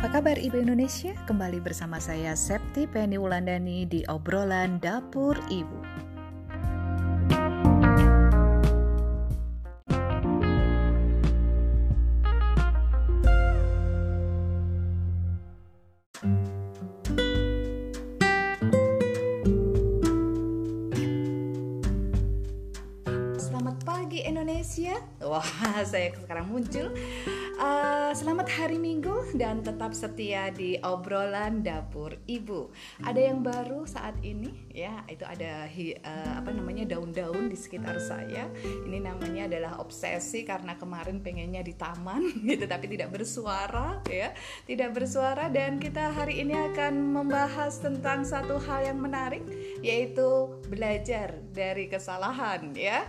Apa kabar Ibu Indonesia? Kembali bersama saya Septi Penny Wulandani di obrolan Dapur Ibu. Selamat pagi Indonesia. Wah, saya sekarang muncul. Uh, selamat hari Minggu dan tetap setia di obrolan dapur ibu. Ada yang baru saat ini, ya itu ada uh, apa namanya daun-daun di sekitar saya. Ini namanya adalah obsesi karena kemarin pengennya di taman gitu, tapi tidak bersuara, ya tidak bersuara. Dan kita hari ini akan membahas tentang satu hal yang menarik, yaitu belajar dari kesalahan, ya.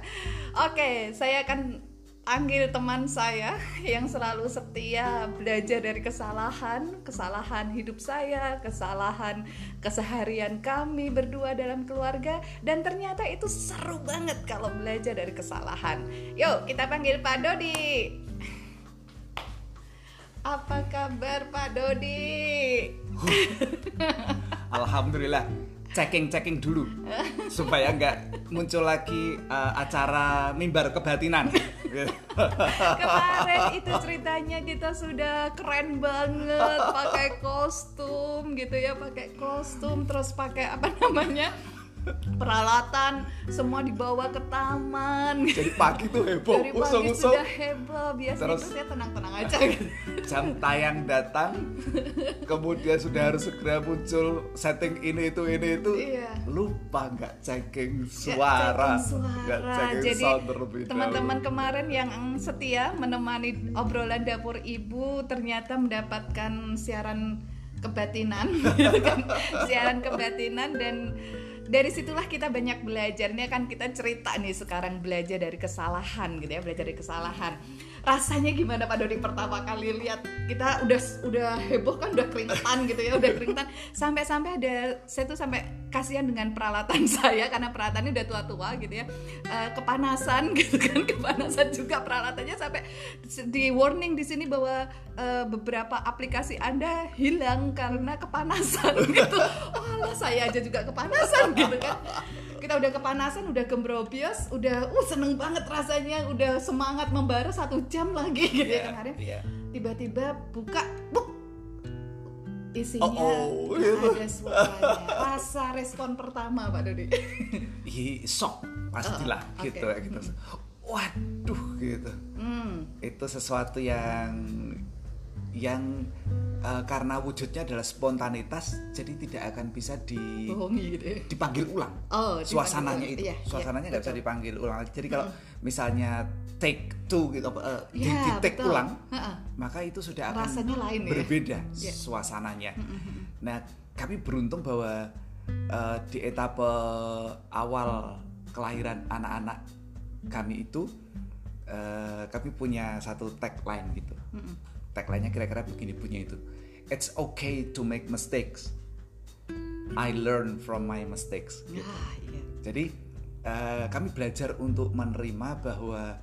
Oke, saya akan panggil teman saya yang selalu setia belajar dari kesalahan, kesalahan hidup saya, kesalahan keseharian kami berdua dalam keluarga dan ternyata itu seru banget kalau belajar dari kesalahan. Yuk, kita panggil Pak Dodi. Apa kabar Pak Dodi? Alhamdulillah checking-checking dulu supaya nggak muncul lagi uh, acara mimbar kebatinan. Kemarin itu ceritanya kita sudah keren banget pakai kostum gitu ya, pakai kostum terus pakai apa namanya? Peralatan semua dibawa ke taman. Jadi pagi tuh heboh dari pagi usung, usung. sudah heboh. Biasanya Terus, saya tenang-tenang aja gitu. jam tayang datang kemudian sudah harus segera muncul setting ini itu ini itu. Iya. lupa nggak checking suara. nggak checking jadi teman-teman kemarin yang setia menemani obrolan dapur ibu ternyata mendapatkan siaran kebatinan. Siaran kebatinan dan dari situlah kita banyak belajarnya kan kita cerita nih sekarang belajar dari kesalahan gitu ya belajar dari kesalahan. Rasanya gimana Pak Dodi pertama kali lihat? Kita udah udah heboh kan udah keringetan gitu ya udah keringetan. Sampai-sampai ada saya tuh sampai kasihan dengan peralatan saya karena peralatannya udah tua-tua gitu ya uh, kepanasan gitu kan kepanasan juga peralatannya sampai di warning di sini bahwa uh, beberapa aplikasi Anda hilang karena kepanasan gitu. Oh, saya aja juga kepanasan gitu kan kita udah kepanasan, udah gembrobios, udah uh seneng banget rasanya, udah semangat membara satu jam lagi gitu yeah, ya iya, kemarin. Yeah. Tiba-tiba buka, buk isinya oh, oh. ada suaranya. Rasa respon pertama Pak Dodi. Sok pastilah oh, gitu okay. ya gitu. Waduh gitu. Hmm. Itu sesuatu yang yang uh, karena wujudnya adalah spontanitas jadi tidak akan bisa di gitu ya? dipanggil ulang oh, suasananya itu iya, iya suasananya nggak iya, bisa dipanggil ulang jadi kalau uh. misalnya take two gitu uh, di, di take betul. ulang uh -uh. maka itu sudah akan Rasanya lain ya? berbeda ya? suasananya nah kami beruntung bahwa uh, di etapa awal kelahiran anak-anak kami itu uh, kami punya satu tagline gitu tagline-nya kira-kira begini punya itu it's okay to make mistakes I learn from my mistakes gitu. ah, iya. jadi uh, kami belajar untuk menerima bahwa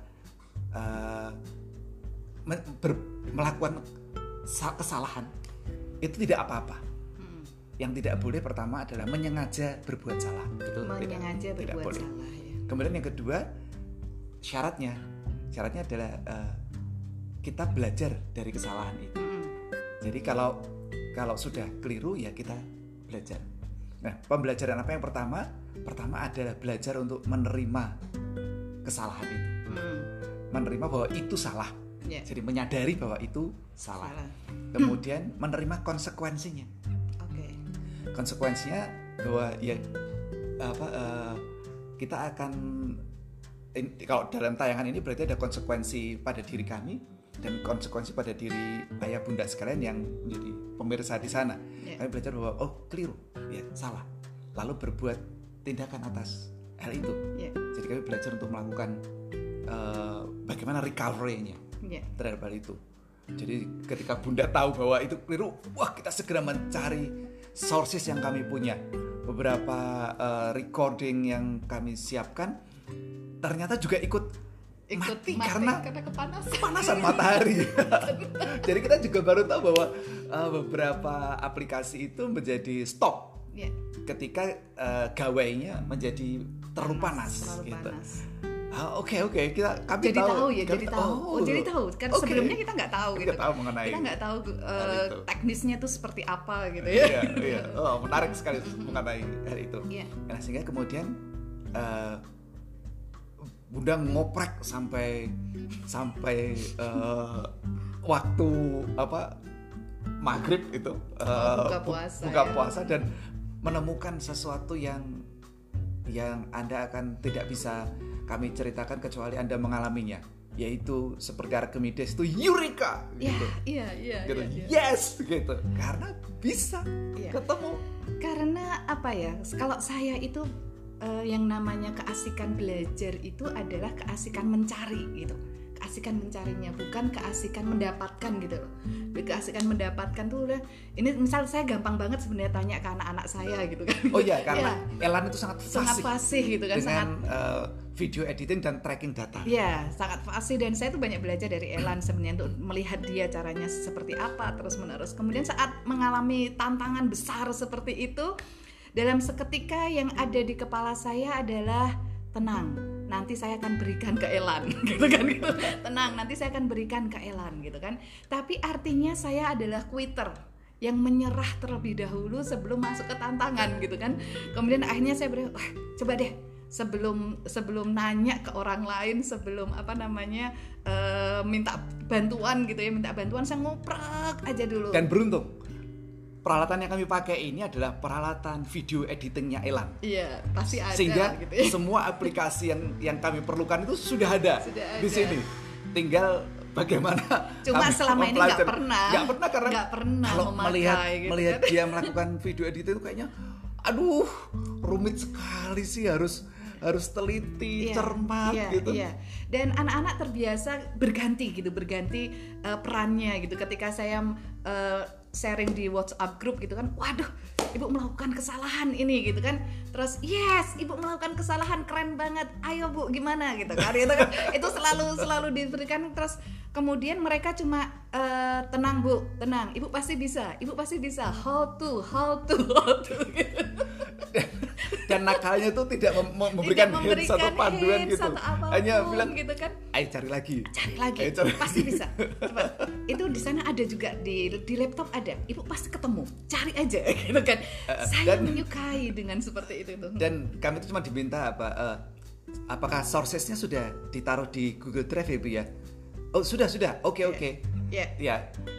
uh, ber, melakukan kesalahan itu tidak apa-apa hmm. yang tidak boleh pertama adalah menyengaja berbuat salah itu menyengaja tidak, berbuat tidak boleh. salah ya. kemudian yang kedua syaratnya syaratnya adalah uh, kita belajar dari kesalahan itu. Hmm. Jadi kalau kalau sudah keliru ya kita belajar. Nah, pembelajaran apa yang pertama? Pertama adalah belajar untuk menerima kesalahan itu. Hmm. Menerima bahwa itu salah. Yeah. Jadi menyadari bahwa itu salah. salah. Kemudian menerima konsekuensinya. Okay. Konsekuensinya bahwa ya apa uh, kita akan in, kalau dalam tayangan ini berarti ada konsekuensi pada diri kami dan konsekuensi pada diri ayah bunda sekalian yang menjadi pemirsa di sana. Yeah. Kami belajar bahwa oh keliru, ya salah. Lalu berbuat tindakan atas hal itu. Yeah. Jadi kami belajar untuk melakukan uh, bagaimana recovery-nya yeah. terhadap hal itu. Jadi ketika bunda tahu bahwa itu keliru, wah kita segera mencari sources yang kami punya. Beberapa uh, recording yang kami siapkan ternyata juga ikut ikut mati karena karena kepanasan kepanasan matahari. Jadi kita juga baru tahu bahwa uh, beberapa aplikasi itu menjadi stop ya, ketika uh, gawainya menjadi terlalu panas, terlalu gitu. panas. Ah, Oke oke kita kami jadi tahu, ya kami jadi tahu oh, jadi tahu kan Oke. sebelumnya kita nggak tahu Kita gitu tahu mengenai kita nggak tahu uh, itu. teknisnya tuh seperti apa gitu ya iya iya oh menarik sekali mengenai hal itu Iya. nah sehingga kemudian eh, bunda ngoprek sampai sampai eh, waktu apa maghrib itu Oh, buka bu- puasa, buka ya. puasa dan menemukan sesuatu yang yang anda akan tidak bisa kami ceritakan kecuali anda mengalaminya yaitu seperti Archimedes itu Eureka Iya, gitu iya, iya, gitu iya, iya. yes gitu karena bisa Iya. ketemu Karena apa ya? Kalau saya itu eh, yang namanya keasikan belajar itu adalah keasikan mencari gitu. Keasikan mencarinya bukan keasikan mendapatkan gitu loh. Keasikan mendapatkan tuh udah ini misal saya gampang banget sebenarnya tanya ke anak-anak saya gitu kan. oh iya karena Elan itu sangat sangat fasih fasih gitu kan, sangat dengan eh, video editing dan tracking data Ya, sangat fasih dan saya tuh banyak belajar dari Elan sebenarnya untuk melihat dia caranya seperti apa terus menerus. Kemudian saat mengalami tantangan besar seperti itu, dalam seketika yang ada di kepala saya adalah tenang. Nanti saya akan berikan ke Elan gitu kan gitu. Tenang, nanti saya akan berikan ke Elan gitu kan. Tapi artinya saya adalah quitter yang menyerah terlebih dahulu sebelum masuk ke tantangan gitu kan. Kemudian akhirnya saya ber Wah, coba deh sebelum sebelum nanya ke orang lain sebelum apa namanya eh, minta bantuan gitu ya minta bantuan saya ngoprek aja dulu dan beruntung peralatan yang kami pakai ini adalah peralatan video editingnya Elan iya pasti ada sehingga gitu ya semua aplikasi yang yang kami perlukan itu sudah ada, Sudah di ada. sini tinggal bagaimana Cuma selama ini nggak pernah. nggak pernah karena Nggak pernah kalau memakai melihat gitu melihat kan. dia melakukan video editing itu kayaknya aduh rumit sekali sih harus harus teliti Iya, cermat iya, gitu iya. Dan anak-anak terbiasa berganti gitu, berganti eh, perannya gitu. Ketika saya eh, sharing di WhatsApp grup gitu kan, waduh, ibu melakukan kesalahan ini gitu kan. Terus yes, ibu melakukan kesalahan keren banget. Ayo bu, gimana gitu kan? Itu, kan, itu selalu selalu diberikan terus. Kemudian mereka cuma eh, tenang bu, tenang. Ibu pasti bisa, ibu pasti bisa. How to, how to, how to. Gitu. dan nakalnya itu tidak mem- mem- memberikan, Tidak hint atau panduan gitu. atau apa pun hanya bilang gitu kan. Ayo cari lagi. Cari lagi. Ayo cari pasti lagi." bisa. Coba. itu di sana ada juga. Di di laptop ada. Ibu pasti ketemu. Cari aja. Gitu kan. Saya dan- menyukai dengan seperti itu tuh. Dan kami itu cuma diminta apa eh, apakah sourcesnya sudah ditaruh di Google Drive ya Bu ya oh sudah sudah. Oke Iya. oke. Ya ya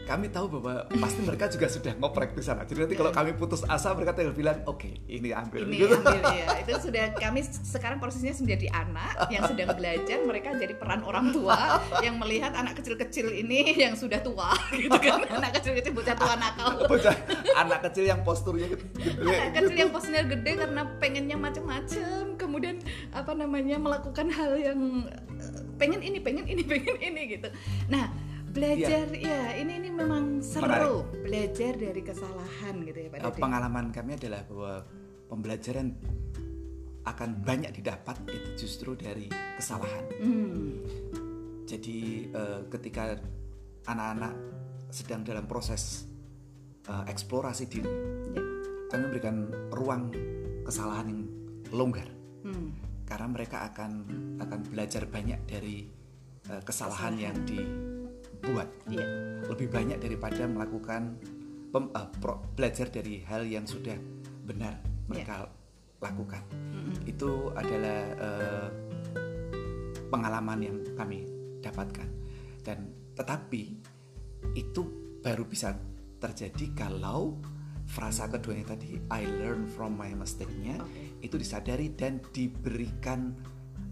kami tahu bahwa pasti mereka juga sudah ngoprek di sana. Jadi nanti kalau kami putus asa mereka tinggal bilang oke ini ambil. Ini gitu. ambil ya itu sudah kami sekarang posisinya menjadi anak yang sedang belajar mereka jadi peran orang tua yang melihat anak kecil-kecil ini yang sudah tua gitu kan. Anak kecil-kecil bocah tua nakal. Bocah, anak kecil yang posturnya gitu anak kecil yang posisinya gede karena pengennya macam-macam kemudian apa namanya melakukan hal yang eh, pengen ini pengen ini pengen ini gitu. Nah belajar ya ini ini memang seru belajar dari kesalahan gitu ya Pak Eh, Dede. pengalaman kami adalah bahwa pembelajaran akan banyak didapat itu justru dari kesalahan. Hmm, Jadi eh, ketika anak-anak sedang dalam proses eh, eksplorasi diri, ya. kami memberikan ruang kesalahan yang longgar. Hmm, karena mereka akan akan belajar banyak dari eh, kesalahan, yang dibuat, iya lebih banyak daripada melakukan pem- eh, pro- belajar dari hal yang sudah benar mereka lakukan. Mm-mm. Itu adalah eh, pengalaman yang kami dapatkan dan tetapi itu baru bisa terjadi kalau frasa keduanya tadi I learn from my mistake-nya Oke. Itu disadari dan diberikan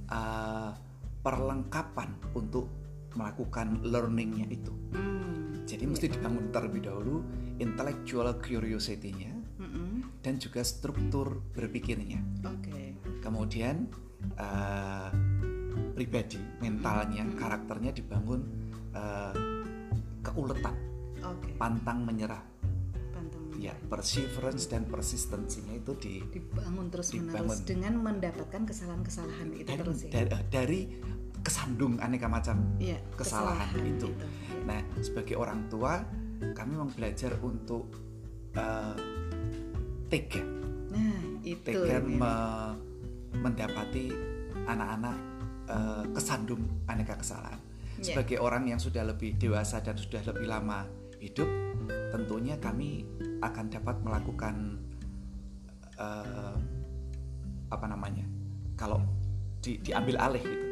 uh, perlengkapan untuk melakukan learningnya itu. Hmm, jadi mesti dibangun terlebih dahulu intellectual curiosity-nya mm-mm. dan juga struktur berpikirnya. Oke. Kemudian uh, pribadi mentalnya Hmm. karakternya dibangun uh, keuletan. Oke. Pantang menyerah ya perseverance dan persistensinya itu di dibangun terus Dibangun. menerus dengan mendapatkan kesalahan-kesalahan itu dan terus ya dari, dari kesandung aneka macam Iya, kesalahan, kesalahan itu. itu. Nah, sebagai orang tua, kami memang belajar untuk eh, tega, Nah, itu tega me- mendapati anak-anak eh, kesandung aneka kesalahan. Iya. Sebagai orang yang sudah lebih dewasa dan sudah lebih lama hidup, tentunya kami akan dapat melakukan eh, apa namanya? Kalau di- diambil alih gitu,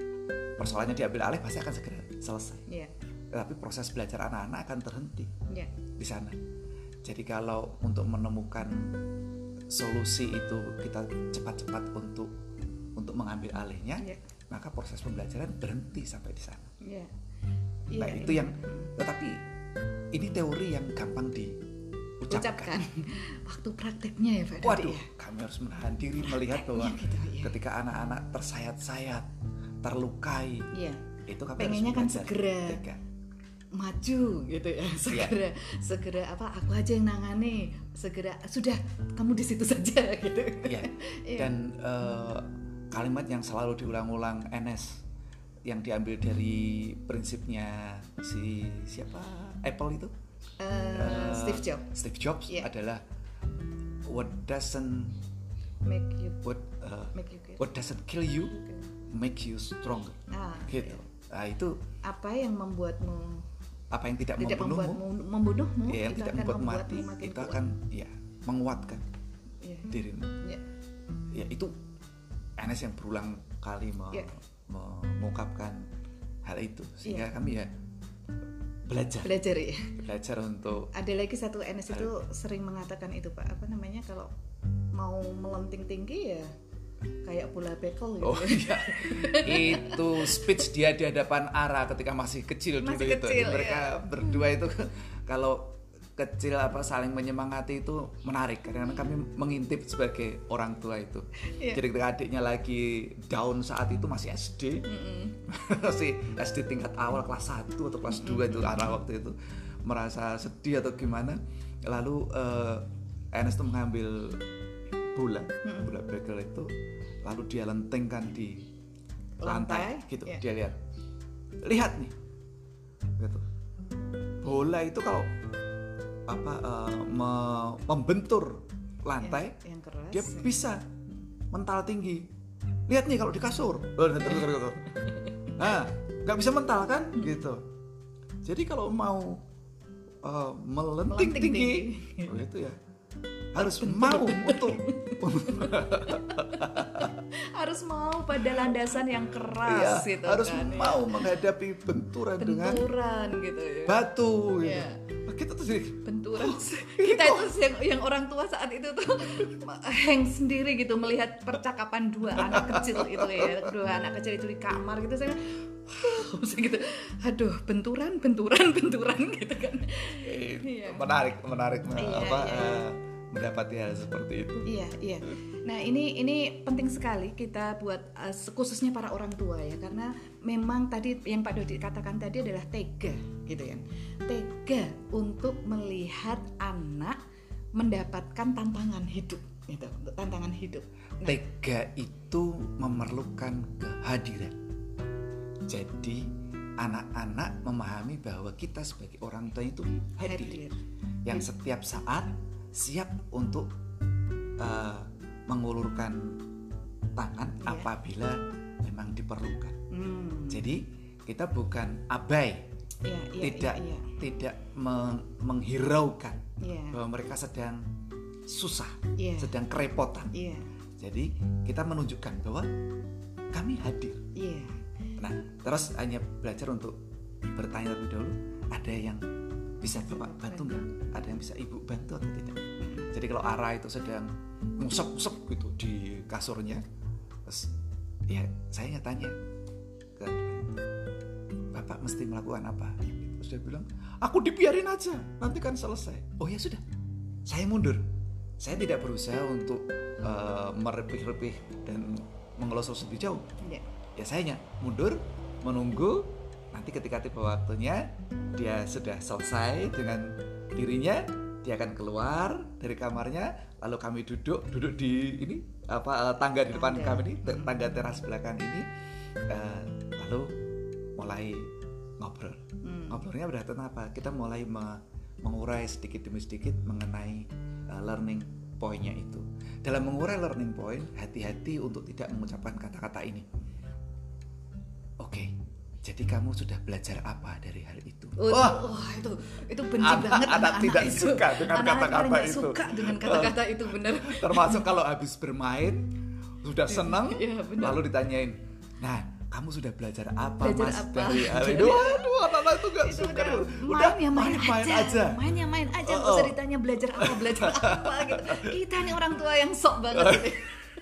persoalannya diambil alih pasti akan segera selesai. Iya, Tapi proses belajar anak-anak akan terhenti iya. di sana. Jadi kalau untuk menemukan solusi itu kita cepat-cepat untuk untuk mengambil alihnya, Iya. maka proses pembelajaran berhenti sampai di sana. Iya. Nah, Iya, itu iya. yang tetapi ini teori yang gampang diucapkan. ucapkan waktu prakteknya ya Pak Waduh, ya? kami harus menahan diri melihat bahwa gitu, iya. ketika anak-anak tersayat-sayat, terlukai, Iya. itu kami Pengennya kan harus belajar segera. tega. maju gitu ya segera segera apa aku aja yang nangani segera sudah kamu di situ saja gitu Iya. Iya. Dan eh, kalimat yang selalu diulang-ulang NS yang diambil dari prinsipnya si siapa Apple itu Eh, Eh, Steve Jobs Steve Jobs Iya. adalah what doesn't make you what uh, make you good what doesn't kill you make you stronger ah, gitu. Nah itu apa yang membuatmu apa yang tidak, tidak membunuhmu, membunuhmu ya, yang tidak membuat mati, itu kuat. akan ya menguatkan Iya. dirimu. Iya. Ya itu NS yang berulang kali me- Iya. mengungkapkan hal itu sehingga Iya. kami ya belajar. Belajar ya belajar untuk ada lagi satu NS itu sering mengatakan itu pak. Apa namanya? Kalau mau melenting tinggi ya kayak bola bekel gitu. Oh iya, itu speech dia di hadapan Ara ketika masih kecil Masih dulu itu. kecil, Mereka ya. berdua itu kalau kecil apa saling menyemangati itu menarik karena kami mengintip sebagai orang tua itu. Iya. Jadi ketika adiknya lagi down saat itu masih SD, masih SD tingkat awal kelas 1 atau kelas 2 itu Ara waktu itu merasa sedih atau gimana. Lalu eh, Ernest tuh mengambil bola, bola bekel itu lalu dia lentingkan di lantai, Lantai, gitu. iya. Dia lihat. Lihat nih. Gitu. Bola itu kalau apa eh, me- membentur lantai yang, yang keras dia bisa mental tinggi. Lihat nih kalau di kasur. Nah nggak bisa mental kan? Gitu. Jadi kalau mau uh, melenting Melenting tinggi, tinggi. oh, itu ya harus mau untuk harus mau pada landasan yang iya, keras gitu harus kan ya. mau menghadapi benturan dengan benturan gitu ya batu gitu. Iya. Nah, kita tuh jadi benturan kita itu yang, yang orang tua saat itu tuh hang sendiri gitu melihat percakapan dua anak kecil itu ya dua anak kecil itu di kamar gitu saya saya gitu aduh benturan benturan benturan gitu kan eh, Iya. menarik menarik Iya, apa iya. eh, mendapati hal seperti itu Iya, iya. Nah, ini ini penting sekali kita buat uh, khususnya para orang tua ya karena memang tadi yang Pak Dodi katakan tadi adalah tega gitu ya. Tega untuk melihat anak mendapatkan tantangan hidup gitu, tantangan hidup. Nah, Tega itu memerlukan kehadiran. Jadi anak-anak memahami bahwa kita sebagai orang tua itu hadir, hadir. yang setiap saat siap untuk uh, mengulurkan tangan Iya. apabila memang diperlukan. Hmm. Jadi kita bukan abai, Iya, iya, tidak iya, iya. tidak meng- menghiraukan Iya. bahwa mereka sedang susah, Iya. sedang kerepotan. Iya. Jadi kita menunjukkan bahwa kami hadir. Iya. Nah, terus hanya belajar untuk bertanya terlebih dahulu, ada yang bisa bapak bantu nggak? Ada yang bisa ibu bantu atau tidak? Jadi kalau Ara itu sedang ngusap-ngusap gitu di kasurnya, terus ya saya tanya ke bapak mesti melakukan apa? Terus dia bilang, aku dibiarin aja, nanti kan selesai. Oh ya sudah, saya mundur. Saya tidak berusaha untuk eh, merepih-repih dan mengelus lebih jauh Iya. ya saya mundur menunggu nanti ketika tiba waktunya dia sudah selesai dengan dirinya dia akan keluar dari kamarnya lalu kami duduk duduk di ini apa eh, tangga di depan Tangga. kami ini te- tangga teras belakang ini Eh, lalu mulai ngobrol. Hmm. ngobrolnya berarti apa? Kita mulai me mengurai sedikit demi sedikit mengenai uh, learning pointnya itu. Dalam mengurai learning point hati-hati untuk tidak mengucapkan kata-kata ini. Oke. okay, jadi kamu sudah belajar apa dari hal itu? Oh, wah itu itu benci anak, banget anak, anak tidak itu. suka dengan kata-kata itu. suka dengan kata-kata itu benar. Termasuk kalau habis bermain sudah senang, ya, lalu ditanyain, nah kamu sudah belajar apa belajar mas apa? dari hal itu? Waduh, anak-anak itu gak itu suka. Udah, udah main ya main, main, main aja. aja. Main ya main aja, nggak oh, usah ditanya belajar apa, belajar apa gitu. Kita nih orang tua yang sok banget. gitu.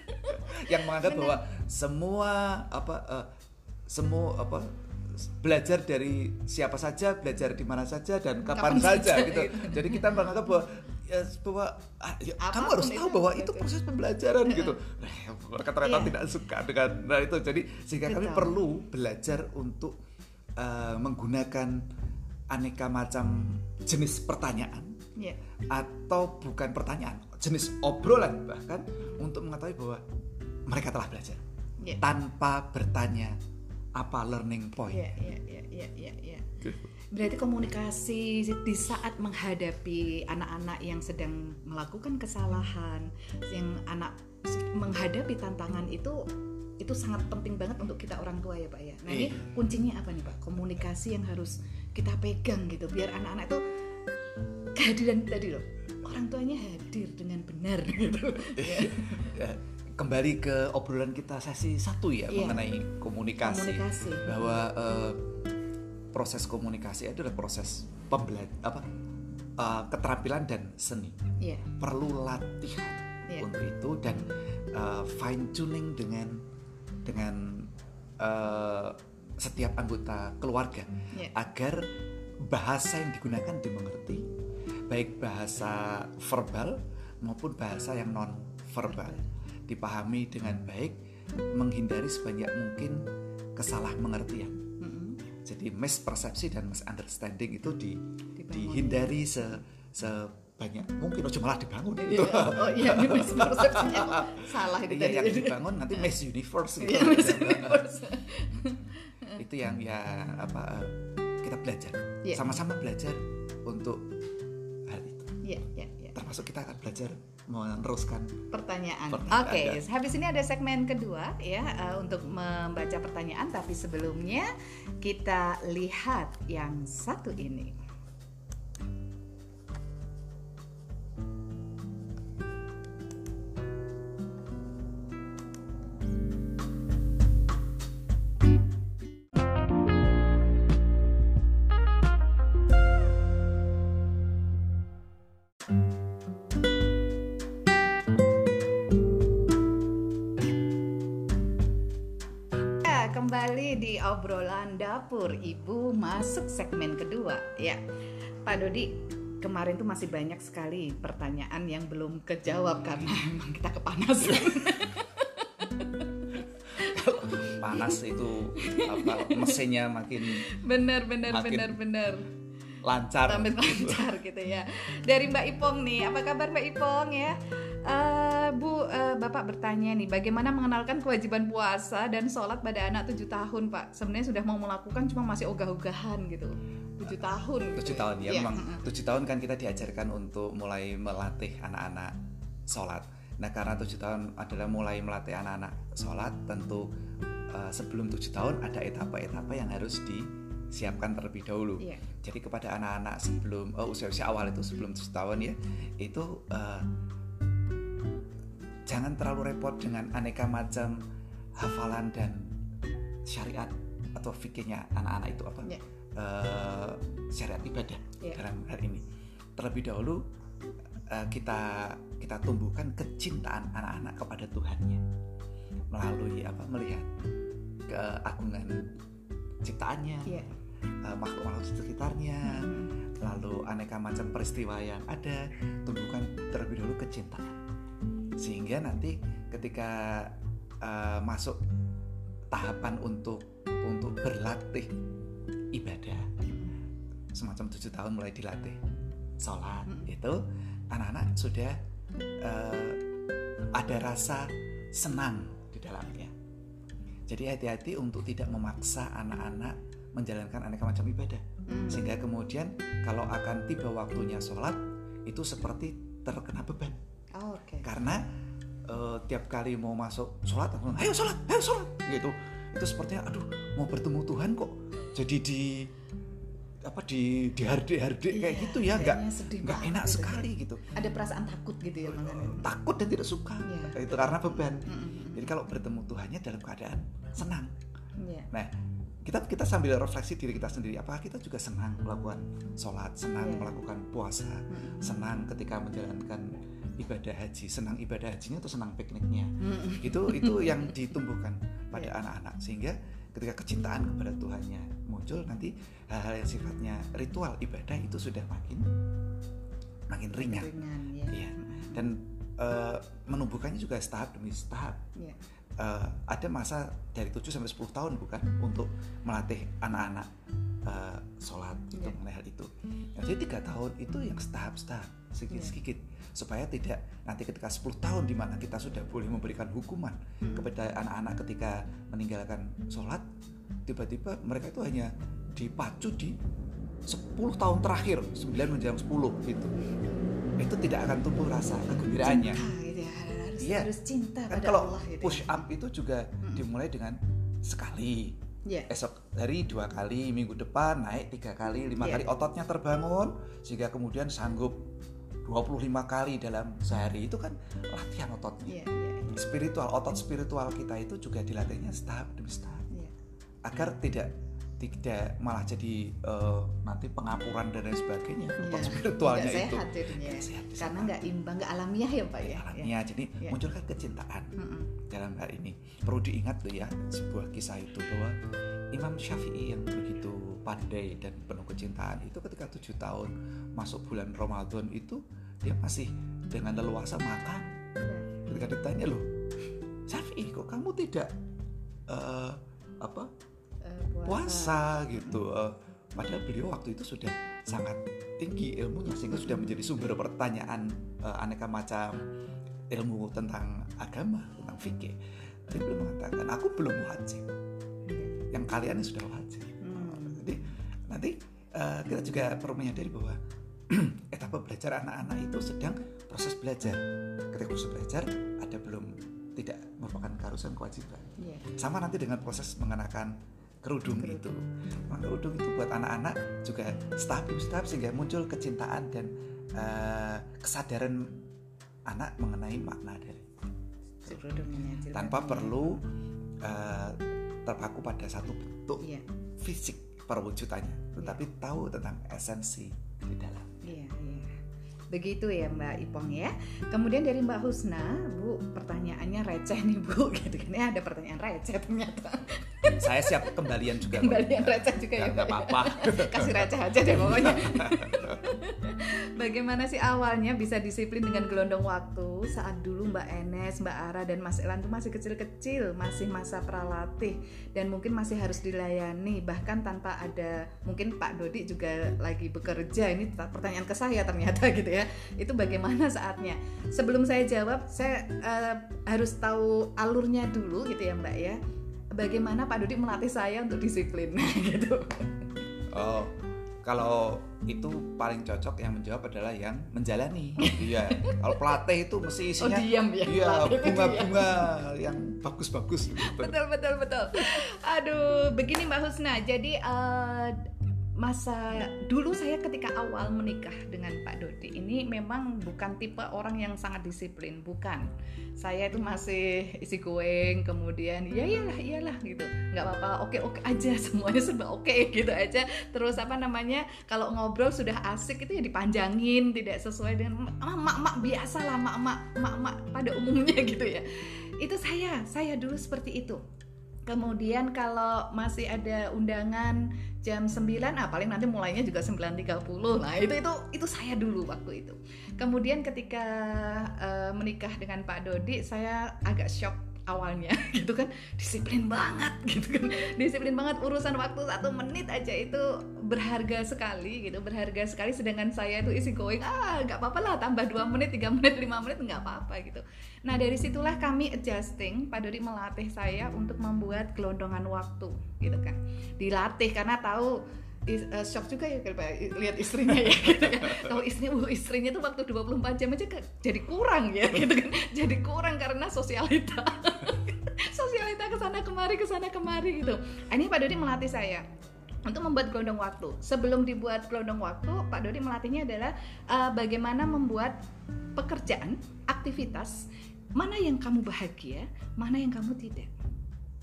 yang menganggap bahwa semua apa uh, semua apa belajar dari siapa saja, belajar di mana saja dan kapan, kapan saja, saja gitu. Jadi kita menganggap bahwa ya bahwa ah, ya, kamu harus tahu bahwa itu proses pembelajaran gitu. Mereka ternyata yeah. tidak suka dengan nah itu. Jadi sehingga Betul. kami perlu belajar untuk uh, menggunakan aneka macam jenis pertanyaan yeah. atau bukan pertanyaan, jenis obrolan bahkan untuk mengetahui bahwa mereka telah belajar yeah. tanpa bertanya apa learning point. Iya, iya, iya, iya, iya. Ya. Berarti komunikasi di saat menghadapi anak-anak yang sedang melakukan kesalahan, yang anak menghadapi tantangan itu itu sangat penting banget untuk kita orang tua ya pak ya. Nah ini iya. kuncinya apa nih pak? Komunikasi yang harus kita pegang gitu biar anak-anak itu kehadiran tadi loh orang tuanya hadir dengan benar gitu. ya kembali ke obrolan kita sesi satu ya yeah. mengenai komunikasi, komunikasi. bahwa uh, proses komunikasi adalah proses pembelajaran apa uh, keterampilan dan seni yeah. perlu latihan yeah. untuk itu dan uh, eh, fine tuning dengan dengan uh, setiap anggota keluarga yeah. agar bahasa yang digunakan dimengerti baik bahasa verbal maupun bahasa yang non verbal dipahami dengan baik, menghindari sebanyak mungkin kesalah mengertian. Mm-hmm. Jadi mispersepsi dan misunderstanding itu di, dihindari se, sebanyak mungkin oh malah dibangun itu. Iya, oh iya mispersepsinya salah itu iya, yang dibangun nanti Miss Universe gitu. Iya, Miss Universe. itu yang ya apa kita belajar. Yeah. Sama-sama belajar untuk hal itu. Iya, yeah, yeah, Termasuk kita akan belajar meneruskan pertanyaan. pertanyaan. Oke, okay. habis ini ada segmen kedua ya uh, untuk membaca pertanyaan tapi sebelumnya kita lihat yang satu ini. Masuk segmen kedua ya. Pak Dodi kemarin tuh masih banyak sekali pertanyaan yang belum kejawab karena emang kita kepanasan panas itu apa mesinnya makin bener bener makin bener bener lancar. Lancar gitu ya. Dari Mbak Ipong nih apa kabar Mbak Ipong ya Uh, Bu, uh, Bapak bertanya nih, bagaimana mengenalkan kewajiban puasa dan sholat pada anak tujuh tahun, Pak? Sebenarnya sudah mau melakukan, cuma masih ogah-ogahan gitu. Tujuh tahun. Tujuh gitu. tahun ya, ya. memang. Tujuh tahun kan kita diajarkan untuk mulai melatih anak-anak sholat. Nah, karena tujuh tahun adalah mulai melatih anak-anak sholat, tentu uh, sebelum tujuh tahun ada etapa-etapa yang harus disiapkan terlebih dahulu. Yeah. Jadi kepada anak-anak sebelum uh, usia-usia awal itu sebelum tujuh tahun ya, itu uh, jangan terlalu repot dengan aneka macam hafalan dan syariat atau fikirnya anak-anak itu apa yeah. Ya. uh, syariat ibadah yeah. dalam hal ini terlebih dahulu uh, kita kita tumbuhkan kecintaan anak-anak kepada Tuhannya melalui apa melihat keagungan ciptaannya yeah. Ya. uh, makhluk-makhluk sekitarnya hmm. lalu aneka macam peristiwa yang ada tumbuhkan terlebih dahulu kecintaan sehingga nanti ketika uh, masuk tahapan untuk untuk berlatih ibadah semacam tujuh tahun mulai dilatih sholat hmm. itu anak-anak sudah uh, ada rasa senang di dalamnya jadi hati-hati untuk tidak memaksa anak-anak menjalankan aneka macam ibadah hmm. sehingga kemudian kalau akan tiba waktunya sholat itu seperti terkena beban okay. karena uh, tiap kali mau masuk sholat ayo sholat ayo sholat gitu itu sepertinya aduh mau bertemu Tuhan kok jadi di apa di di harde harde iya, kayak gitu ya nggak nggak enak gitu sekali ya. gitu ada perasaan takut gitu ya uh, takut dan tidak suka ya. itu karena beban mm -hmm. jadi kalau bertemu Tuhannya dalam keadaan senang yeah. nah kita kita sambil refleksi diri kita sendiri apakah kita juga senang melakukan sholat senang yeah. melakukan puasa mm -hmm. senang ketika menjalankan ibadah haji senang ibadah hajinya atau senang pikniknya mm -hmm. itu itu yang ditumbuhkan pada iya. anak-anak yeah. sehingga ketika kecintaan kepada Tuhannya muncul nanti hal-hal yang sifatnya ritual ibadah itu sudah makin makin ringan, ringan ya. ya. dan uh, menumbuhkannya juga setahap demi setahap ya. uh, ada masa dari 7 sampai 10 tahun bukan untuk melatih anak-anak uh, sholat ya. untuk mengenai hal itu jadi tiga tahun itu yang setahap-setahap sedikit-sedikit ya. Supaya tidak nanti ketika 10 tahun di mana kita sudah boleh memberikan hukuman hmm. kepada anak-anak ketika meninggalkan sholat tiba-tiba mereka itu hanya dipacu di 10 tahun terakhir 9 menjelang 10 gitu itu tidak akan tumbuh rasa kegembiraannya cinta gitu ya harus, ya. harus cinta kan pada kalau Allah gitu push up itu juga hmm. dimulai dengan sekali yeah. esok hari dua kali minggu depan naik tiga kali lima yeah. kali ototnya terbangun sehingga kemudian sanggup 25 kali dalam sehari itu kan latihan ototnya yeah, yeah, yeah. spiritual otot spiritual kita itu juga dilatihnya setahap demi setahap yeah. agar tidak tidak malah jadi uh, nanti pengapuran dan lain sebagainya yeah. spiritualnya gak itu sehat jadinya sehat karena nggak imbang nggak alamiah ya pak ya alamiah ya. jadi yeah. munculkan kecintaan mm -mm. dalam hal ini perlu diingat tuh ya sebuah kisah itu bahwa Imam Syafi'i yang begitu pandai dan penuh kecintaan itu ketika tujuh tahun masuk bulan Ramadan itu dia masih dengan leluasa makan. Iya. ketika ditanya loh Syafi'i kok kamu tidak uh, apa puasa. gitu. Uh, padahal beliau waktu itu sudah sangat tinggi ilmunya sehingga sudah menjadi sumber pertanyaan uh, aneka macam ilmu tentang agama tentang fikih. Dia belum mengatakan aku belum wajib. Yang kalian sudah wajib. Jadi nanti uh, kita juga perlu menyadari bahwa etapa belajar anak-anak itu sedang proses belajar ketika proses belajar ada belum tidak merupakan keharusan kewajiban yeah. sama nanti dengan proses mengenakan kerudung itu. Nah, kerudung itu buat anak-anak juga stabil stabil sehingga muncul kecintaan dan uh, kesadaran anak mengenai makna dari kerudung tanpa perlu uh, terpaku pada satu bentuk yeah. fisik perwujudannya, tetapi tahu tentang esensi di dalam. Begitu ya Mbak Ipong ya. Kemudian dari Mbak Husna, Bu, pertanyaannya receh nih Bu, gitu kan. Ya ada pertanyaan receh ternyata. Saya siap kembalian juga. Kembalian receh juga ya. Gak apa-apa. Kasih receh aja deh pokoknya. Bagaimana sih awalnya bisa disiplin dengan gelondong waktu saat dulu Mbak Enes, Mbak Ara dan Mas Elan tuh masih kecil-kecil, masih masa pralatih dan mungkin masih harus dilayani bahkan tanpa ada mungkin Pak Dodi juga lagi bekerja. Ini pertanyaan ke saya ternyata gitu ya. Itu bagaimana saatnya? Sebelum saya jawab, saya uh, harus tahu alurnya dulu gitu ya Mbak ya. Bagaimana Pak Dodi melatih saya untuk disiplin gitu. Oh, kalau itu paling cocok yang menjawab adalah yang menjalani iya kalau pelatih itu mesti isinya oh, diam ya iya bunga-bunga yang bagus-bagus betul betul betul aduh begini mbak Husna jadi uh, masa dulu saya ketika awal menikah dengan Pak Dodi ini memang bukan tipe orang yang sangat disiplin bukan. Saya itu masih isi goeng kemudian ya iyalah iyalah gitu. Nggak apa-apa oke oke aja semuanya serba oke gitu aja. Terus apa namanya kalau ngobrol sudah asik itu ya dipanjangin tidak sesuai dengan mak mak biasa lah mak mak mak mak pada umumnya gitu ya. Itu saya saya dulu seperti itu Kemudian kalau masih ada undangan jam 9, ah paling nanti mulainya juga 9.30. Nah, itu itu itu saya dulu waktu itu. Kemudian ketika uh, menikah dengan Pak Dodi, saya agak shock awalnya gitu kan. Disiplin banget gitu kan. Disiplin banget urusan waktu satu menit aja itu berharga sekali gitu. Berharga sekali sedangkan saya itu isi going ah nggak apa-apa lah tambah dua menit tiga menit lima menit nggak apa-apa gitu. Nah dari situlah kami adjusting Pak Dodi melatih saya untuk membuat gelondongan waktu gitu kan. Dilatih karena tahu uh, shock juga ya kalau lihat istrinya ya gitu kan. Kalau istrinya, uh, istrinya tuh waktu 24 jam aja jadi kurang ya gitu kan. Jadi kurang karena sosialita. sosialita ke sana kemari ke sana kemari gitu. Nah, ini Pak Dodi melatih saya untuk membuat gelondong waktu. Sebelum dibuat gelondong waktu, Pak Dodi melatihnya adalah uh, bagaimana membuat pekerjaan, aktivitas mana yang kamu bahagia, mana yang kamu tidak.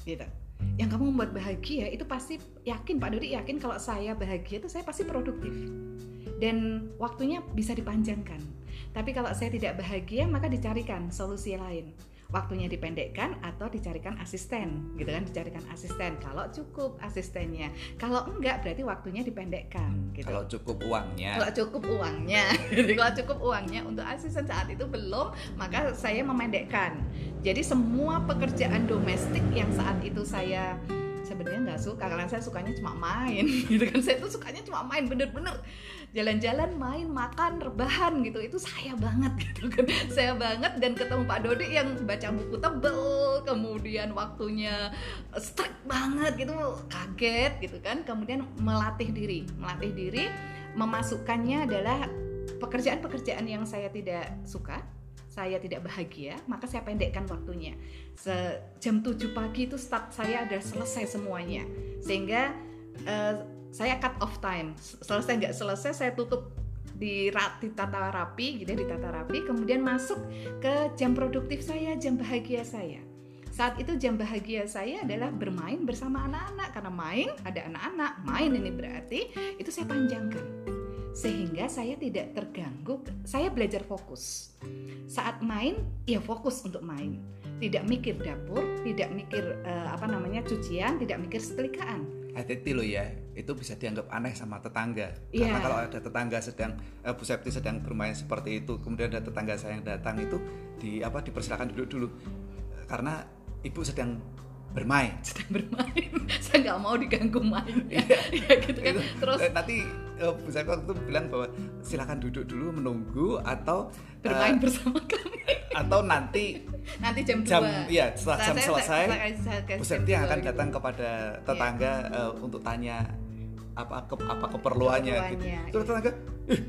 Gitu yang kamu membuat bahagia itu pasti yakin Pak Dodi yakin kalau saya bahagia itu saya pasti produktif dan waktunya bisa dipanjangkan. Tapi kalau saya tidak bahagia maka dicarikan solusi lain waktunya dipendekkan atau dicarikan asisten gitu kan dicarikan asisten. Kalau cukup asistennya. Kalau enggak berarti waktunya dipendekkan hmm, gitu. kalau cukup uangnya. Kalau cukup uangnya. Kalau cukup uangnya untuk asisten saat itu belum maka saya memendekkan. Jadi semua pekerjaan domestik yang saat itu saya sebenarnya nggak suka karena saya sukanya cuma main gitu kan. Saya tuh sukanya cuma main bener-bener. Jalan-jalan main makan rebahan gitu. Itu saya banget gitu kan. Saya banget dan ketemu Pak Dodi yang baca buku tebel kemudian waktunya strict banget gitu. Kaget gitu kan. Kemudian melatih diri. Melatih diri memasukkannya adalah pekerjaan-pekerjaan yang saya tidak suka saya tidak bahagia, maka saya pendekkan waktunya. Se jam 7 pagi itu start saya ada selesai semuanya. Sehingga uh, saya cut off time. Selesai nggak selesai saya tutup di tata rapi gitu ya, ditata rapi, kemudian masuk ke jam produktif saya, jam bahagia saya. Saat itu jam bahagia saya adalah bermain bersama anak-anak karena main ada anak-anak, main ini berarti itu saya panjangkan sehingga saya tidak terganggu saya belajar fokus. Saat main ya fokus untuk main. Tidak mikir dapur tidak mikir uh, apa namanya cucian tidak mikir setrikaan hati-hati loh ya itu bisa dianggap aneh sama tetangga. Yeah. karena kalau ada tetangga sedang uh, Bu Septi sedang bermain seperti itu kemudian ada tetangga saya yang datang itu di apa dipersilakan duduk dulu. Karena ibu sedang bermain. Sedang bermain. Saya nggak mau diganggu main. Ya, ya gitu kan. Terus? nanti uh, Bu itu bilang bahwa silakan duduk dulu menunggu atau bermain uh, bersama kami. atau nanti nanti jam jam iya setelah jam selesai Bu Septi akan datang kepada tetangga ya. uh, untuk tanya apa ke, apa keperluannya, keperluannya gitu. Terus tetangga, eh,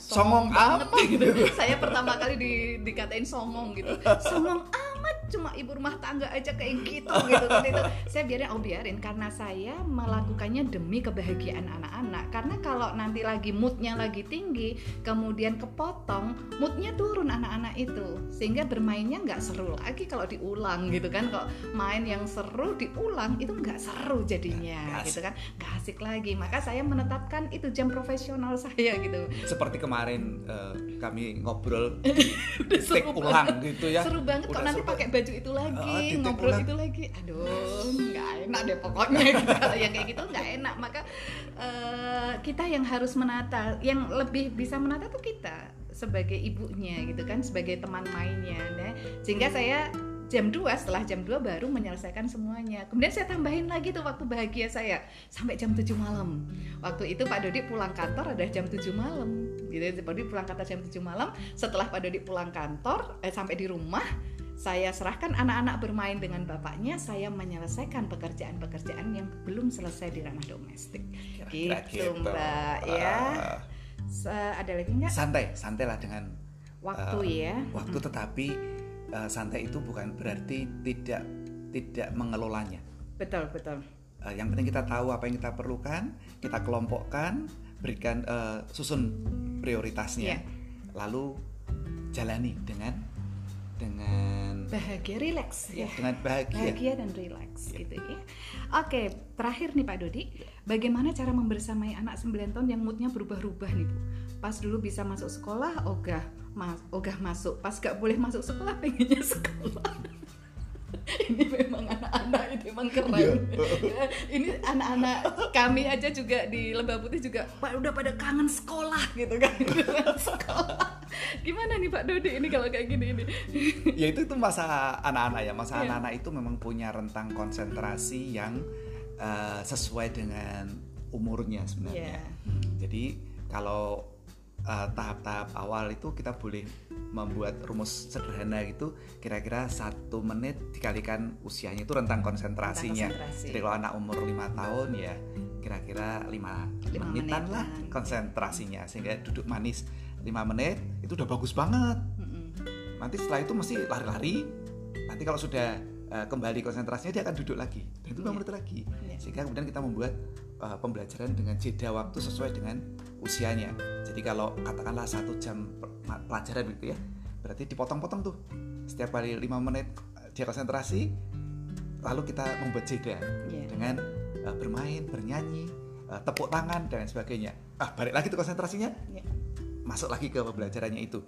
songong, songong apa? gitu. Saya pertama kali di, dikatain songong gitu. Songong amat cuma ibu rumah tangga aja kayak gitu gitu kan itu saya biarin oh biarin. Karena saya melakukannya demi kebahagiaan anak-anak. Karena kalau nanti lagi moodnya lagi tinggi kemudian kepotong moodnya turun anak-anak itu. Sehingga bermainnya nggak seru lagi kalau diulang gitu kan. Kok main yang seru diulang itu nggak seru jadinya gitu kan. Nggak asik lagi. Maka saya menetapkan itu jam profesional saya gitu. Seperti kemarin uh, kami ngobrol udah ulang gitu ya. Seru banget kok nanti pakai baju itu lagi uh, ngobrol itu lagi. Aduh nggak enak deh pokoknya. Gitu. yang kayak gitu nggak enak. Maka uh, kita yang harus menata yang lebih bisa menata tuh kita sebagai ibunya gitu kan sebagai teman mainnya nah, sehingga saya jam 2 setelah jam 2 baru menyelesaikan semuanya. Kemudian saya tambahin lagi tuh waktu bahagia saya sampai jam 7 malam. Waktu itu Pak Dodi pulang kantor ada jam 7 malam. Gitu Pak Dodi pulang kantor jam 7 malam. Setelah Pak Dodi pulang kantor eh, sampai di rumah saya serahkan anak-anak bermain dengan bapaknya, saya menyelesaikan pekerjaan-pekerjaan yang belum selesai di ranah domestik. Kira-kira gitu, gitu, Mbak ya. Uh, ada lagi nggak? Santai, santai lah dengan waktu uh, ya. Waktu hmm. tetapi uh, santai itu bukan berarti tidak tidak mengelolanya. Betul, betul. Uh, yang penting kita tahu apa yang kita perlukan, kita kelompokkan, berikan uh, susun prioritasnya, yeah. lalu jalani dengan dengan bahagia rileks ya, dengan bahagia. Bahagia dan rileks ya. gitu ya. Oke terakhir nih Pak Dodi. Bagaimana cara membersamai anak 9 tahun yang moodnya berubah-ubah nih Bu? Pas dulu bisa masuk sekolah ogah mas ogah masuk. Pas gak boleh masuk sekolah pengennya sekolah ini memang anak-anak itu memang keren. Iya. ini anak-anak kami aja juga di Lembah Putih juga Pak udah pada kangen sekolah gitu kan. Sekolah. Gimana nih Pak Dodi ini kalau kayak gini ini? Ya itu itu masa anak-anak ya. Masa Iya. anak-anak itu memang punya rentang konsentrasi yang eh, sesuai dengan umurnya sebenarnya. Iya. jadi kalau eh, tahap-tahap awal itu kita boleh membuat rumus sederhana gitu kira-kira satu menit dikalikan usianya itu rentang konsentrasinya Rentang konsentrasi. jadi kalau anak umur lima tahun ya kira-kira lima Lima menitan lah menitan. konsentrasinya sehingga duduk manis lima menit itu udah bagus banget nanti setelah itu mesti lari-lari nanti kalau sudah uh, kembali konsentrasinya dia akan duduk lagi dan itu lima Iya. menit lagi Iya. sehingga kemudian kita membuat uh, pembelajaran dengan jeda waktu sesuai dengan usianya jadi kalau katakanlah satu jam pelajaran gitu ya berarti dipotong-potong tuh setiap kali lima menit uh, dia konsentrasi lalu kita membuat jeda Iya. dengan uh, bermain bernyanyi uh, tepuk tangan dan sebagainya ah balik lagi tuh konsentrasinya Iya. masuk lagi ke pembelajarannya itu.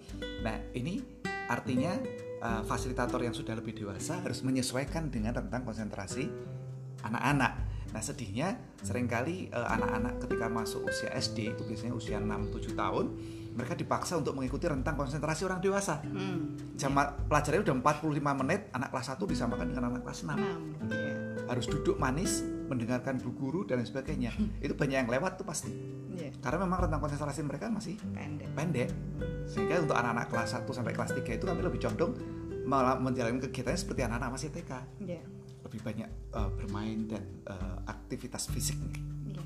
Nah, ini artinya uh, fasilitator yang sudah lebih dewasa harus menyesuaikan dengan rentang konsentrasi anak-anak. Nah, sedihnya sering kali uh, anak-anak ketika masuk usia SD itu biasanya usia 6-7 tahun, mereka dipaksa untuk mengikuti rentang konsentrasi orang dewasa. Hmm. Jam pelajarannya udah 45 menit, anak kelas 1 disamakan dengan anak kelas 6 Enam. Iya. harus duduk manis mendengarkan bu guru dan lain sebagainya itu banyak yang lewat tuh pasti Iya. karena memang rentang konsentrasi mereka masih Pendek. pendek sehingga untuk anak-anak kelas 1 sampai kelas 3 itu kami lebih condong malah menjalani kegiatannya seperti anak-anak masih TK Iya. Lebih banyak uh, bermain dan uh, aktivitas fisik Iya.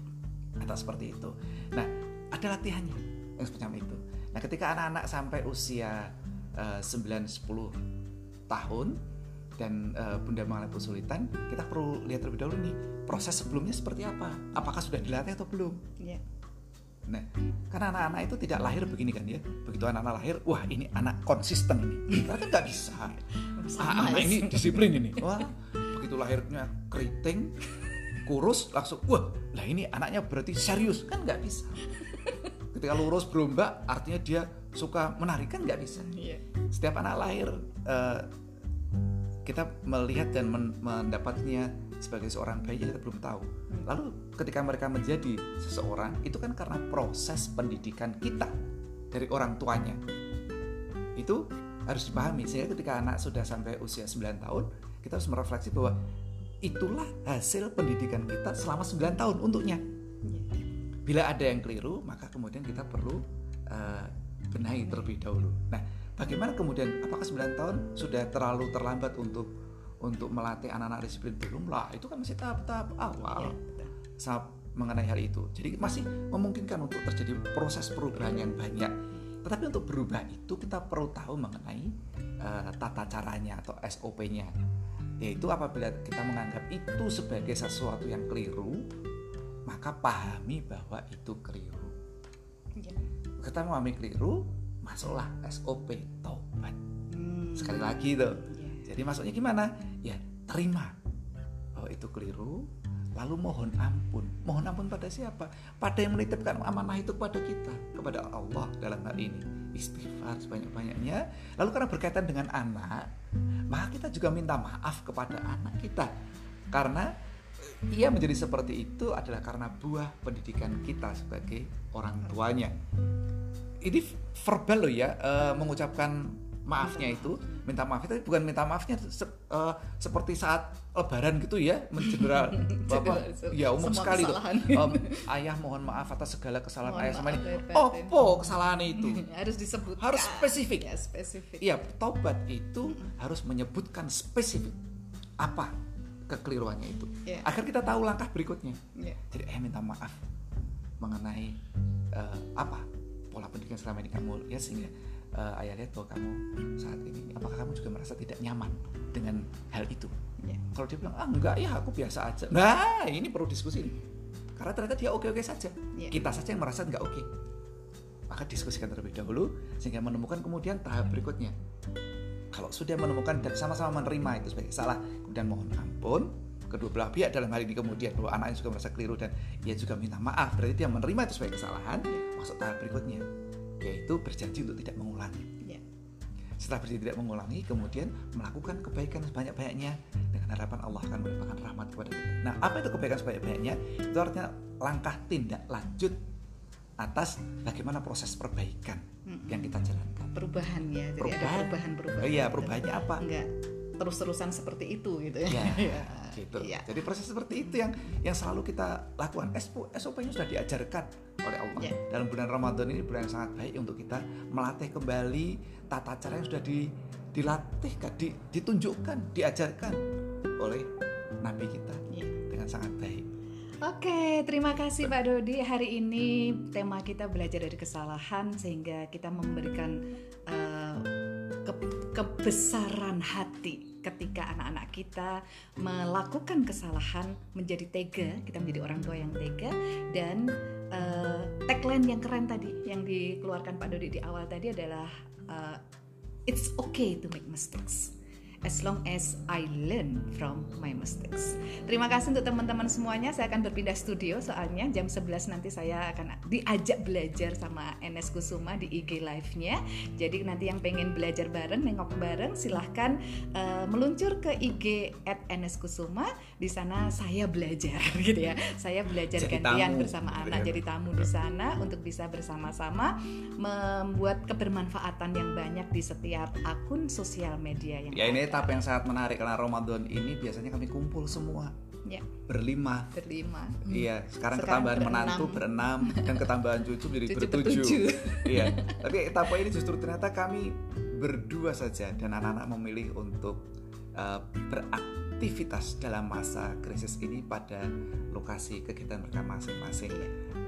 atau seperti itu nah ada latihannya yang semacam itu nah ketika anak-anak sampai usia uh, 9-10 tahun dan uh, bunda mengalami kesulitan kita perlu lihat terlebih dahulu nih proses sebelumnya seperti apa apakah sudah dilatih atau belum Iya. Nah, karena anak-anak itu tidak lahir begini kan ya. Begitu anak-anak lahir, wah ini anak konsisten ini. Ternyata nggak bisa. Ah, anak ini disiplin ini. Wah, begitu lahirnya keriting, kurus, langsung, wah, lah ini anaknya berarti serius kan nggak bisa. Ketika lurus berombak, artinya dia suka menari kan nggak bisa. Iya. Setiap anak lahir, eh, kita melihat dan men- mendapatnya sebagai seorang bayi kita belum tahu. Lalu ketika mereka menjadi seseorang itu kan karena proses pendidikan kita dari orang tuanya. Itu harus dipahami sehingga ketika anak sudah sampai usia 9 tahun, kita harus merefleksi bahwa itulah hasil pendidikan kita selama 9 tahun untuknya. Bila ada yang keliru, maka kemudian kita perlu uh, benahi terlebih dahulu. Nah, bagaimana kemudian apakah 9 tahun sudah terlalu terlambat untuk untuk melatih anak-anak disiplin belum? Lah itu kan masih tahap-tahap awal Iya, saat mengenai hal itu. Jadi masih memungkinkan untuk terjadi proses perubahan yang banyak. Tetapi untuk berubah itu kita perlu tahu mengenai eh, tata caranya atau SOP-nya yaitu apabila kita menganggap itu sebagai sesuatu yang keliru maka pahami bahwa itu keliru Iya. kita memahami keliru masuklah SOP taubat Hmm. sekali lagi tuh Iya. jadi maksudnya gimana? Ya terima bahwa itu keliru, lalu mohon ampun. Mohon ampun pada siapa? Pada yang menitipkan amanah itu kepada kita, kepada Allah dalam hal ini. Istighfar sebanyak-banyaknya. Lalu karena berkaitan dengan anak, maka kita juga minta maaf kepada anak kita. Karena ia menjadi seperti itu adalah karena buah pendidikan kita sebagai orang tuanya. Ini verbal loh ya, eh, mengucapkan maafnya itu minta maaf itu bukan minta maafnya se- eh, seperti saat lebaran gitu ya mengeneral apa General, ya umum semua sekali tuh. Em, ayah mohon maaf atas segala kesalahan Mohon ayah sama ini. opo kesalahan itu? Harus disebut harus spesifik. Ya spesifik. Iya taubat itu harus menyebutkan spesifik apa kekeliruannya itu. Iya. agar kita tahu langkah berikutnya. Iya. jadi ayah minta maaf mengenai eh, apa pola pendidikan selama ini kamu lihat sehingga eh, ayah lihat bahwa kamu saat ini apakah kamu juga merasa tidak nyaman dengan hal itu? Iya. kalau dia bilang ah enggak ya aku biasa aja. Nah ini perlu diskusi nih. Karena ternyata dia oke oke saja. Iya. kita saja yang merasa nggak oke. Maka diskusikan terlebih dahulu sehingga menemukan kemudian tahap berikutnya. Kalau sudah menemukan dan sama-sama menerima itu sebagai salah kemudian mohon ampun. Kedua belah pihak dalam hal ini kemudian bahwa anaknya juga merasa keliru dan ia juga minta maaf berarti dia menerima itu sebagai kesalahan. Masuk tahap berikutnya yaitu berjanji untuk tidak mengulangi. Iya. setelah berzina tidak mengulangi kemudian melakukan kebaikan sebanyak-banyaknya dengan harapan Allah akan melimpahkan rahmat kepada kita. Nah apa itu kebaikan sebanyak-banyaknya? Itu artinya langkah tindak lanjut atas bagaimana proses perbaikan hmm. yang kita jalankan. Perubahan ya jadi perubahan. ada perubahan? perubahan iya perubahannya apa? Enggak terus-terusan seperti itu gitu ya. ya gitu. Ya. Jadi proses seperti itu yang yang selalu kita lakukan. SOP nya sudah diajarkan oleh Allah. Ya. Dalam bulan Ramadan ini bulan yang sangat baik untuk kita melatih kembali tata cara yang sudah di, dilatih, di, ditunjukkan, diajarkan oleh Nabi kita ya. dengan sangat baik. Oke, terima kasih Pak Dodi. Hari ini tema kita belajar dari kesalahan sehingga kita memberikan uh, ke kebesaran hati ketika anak-anak kita melakukan kesalahan menjadi tega, kita menjadi orang tua yang tega dan uh, tagline yang keren tadi yang dikeluarkan Pak Dodi di awal tadi adalah uh, it's okay to make mistakes as long as I learn from my mistakes. Terima kasih untuk teman-teman semuanya. Saya akan berpindah studio soalnya jam 11 nanti saya akan diajak belajar sama NS Kusuma di IG live-nya. Jadi nanti yang pengen belajar bareng, nengok bareng silahkan uh, meluncur ke IG at NS Kusuma. Di sana saya belajar gitu ya. Saya belajar jadi gantian tamu. bersama anak jadi tamu di sana untuk bisa bersama-sama membuat kebermanfaatan yang banyak di setiap akun sosial media yang ya, ini etapa yang sangat menarik karena Ramadan ini biasanya kami kumpul semua. Ya. berlima. Berlima. Iya sekarang, sekarang ketambahan berenam. menantu berenam dan ketambahan cucu menjadi bertujuh. iya. Tapi etapa ini justru ternyata kami berdua saja dan anak-anak memilih untuk uh, beraktivitas dalam masa krisis ini pada lokasi kegiatan mereka masing-masing.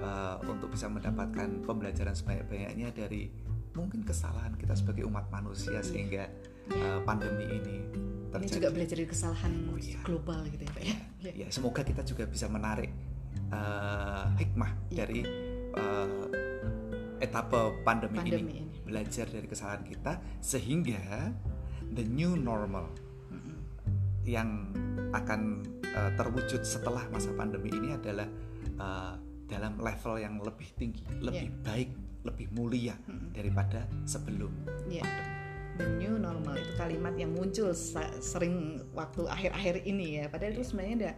Uh, untuk bisa mendapatkan pembelajaran sebanyak-banyaknya dari mungkin kesalahan kita sebagai umat manusia sehingga uh, pandemi ini terjadi. Ini juga belajar dari kesalahan oh, iya. global gitu ya Pak ya. ya. Ya, semoga kita juga bisa menarik uh, hikmah ya. dari uh, etapa pandemi, pandemi ini. ini, belajar dari kesalahan kita sehingga the new normal mm -hmm. yang akan uh, terwujud setelah masa pandemi ini adalah uh, dalam level yang lebih tinggi, lebih yeah. baik, lebih mulia mm -hmm. daripada sebelum yeah. pandemi new normal. Itu kalimat yang muncul sering waktu akhir-akhir ini ya. Padahal itu sebenarnya udah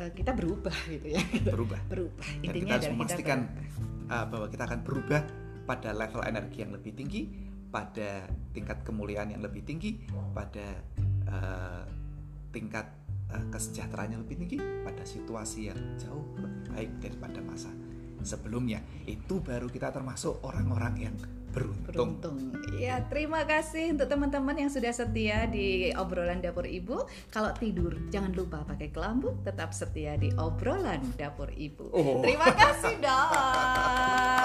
uh, kita berubah gitu ya. Berubah. Berubah. Dan intinya kita harus memastikan kita uh, bahwa kita akan berubah pada level energi yang lebih tinggi pada tingkat kemuliaan yang lebih tinggi pada uh, tingkat uh, kesejahteraan yang lebih tinggi pada situasi yang jauh lebih baik daripada masa sebelumnya itu baru kita termasuk orang-orang yang beruntung. beruntung. Ya, terima kasih untuk teman-teman yang sudah setia di obrolan dapur ibu. Kalau tidur jangan lupa pakai kelambu, tetap setia di obrolan dapur ibu. Oh. Terima kasih, Dok.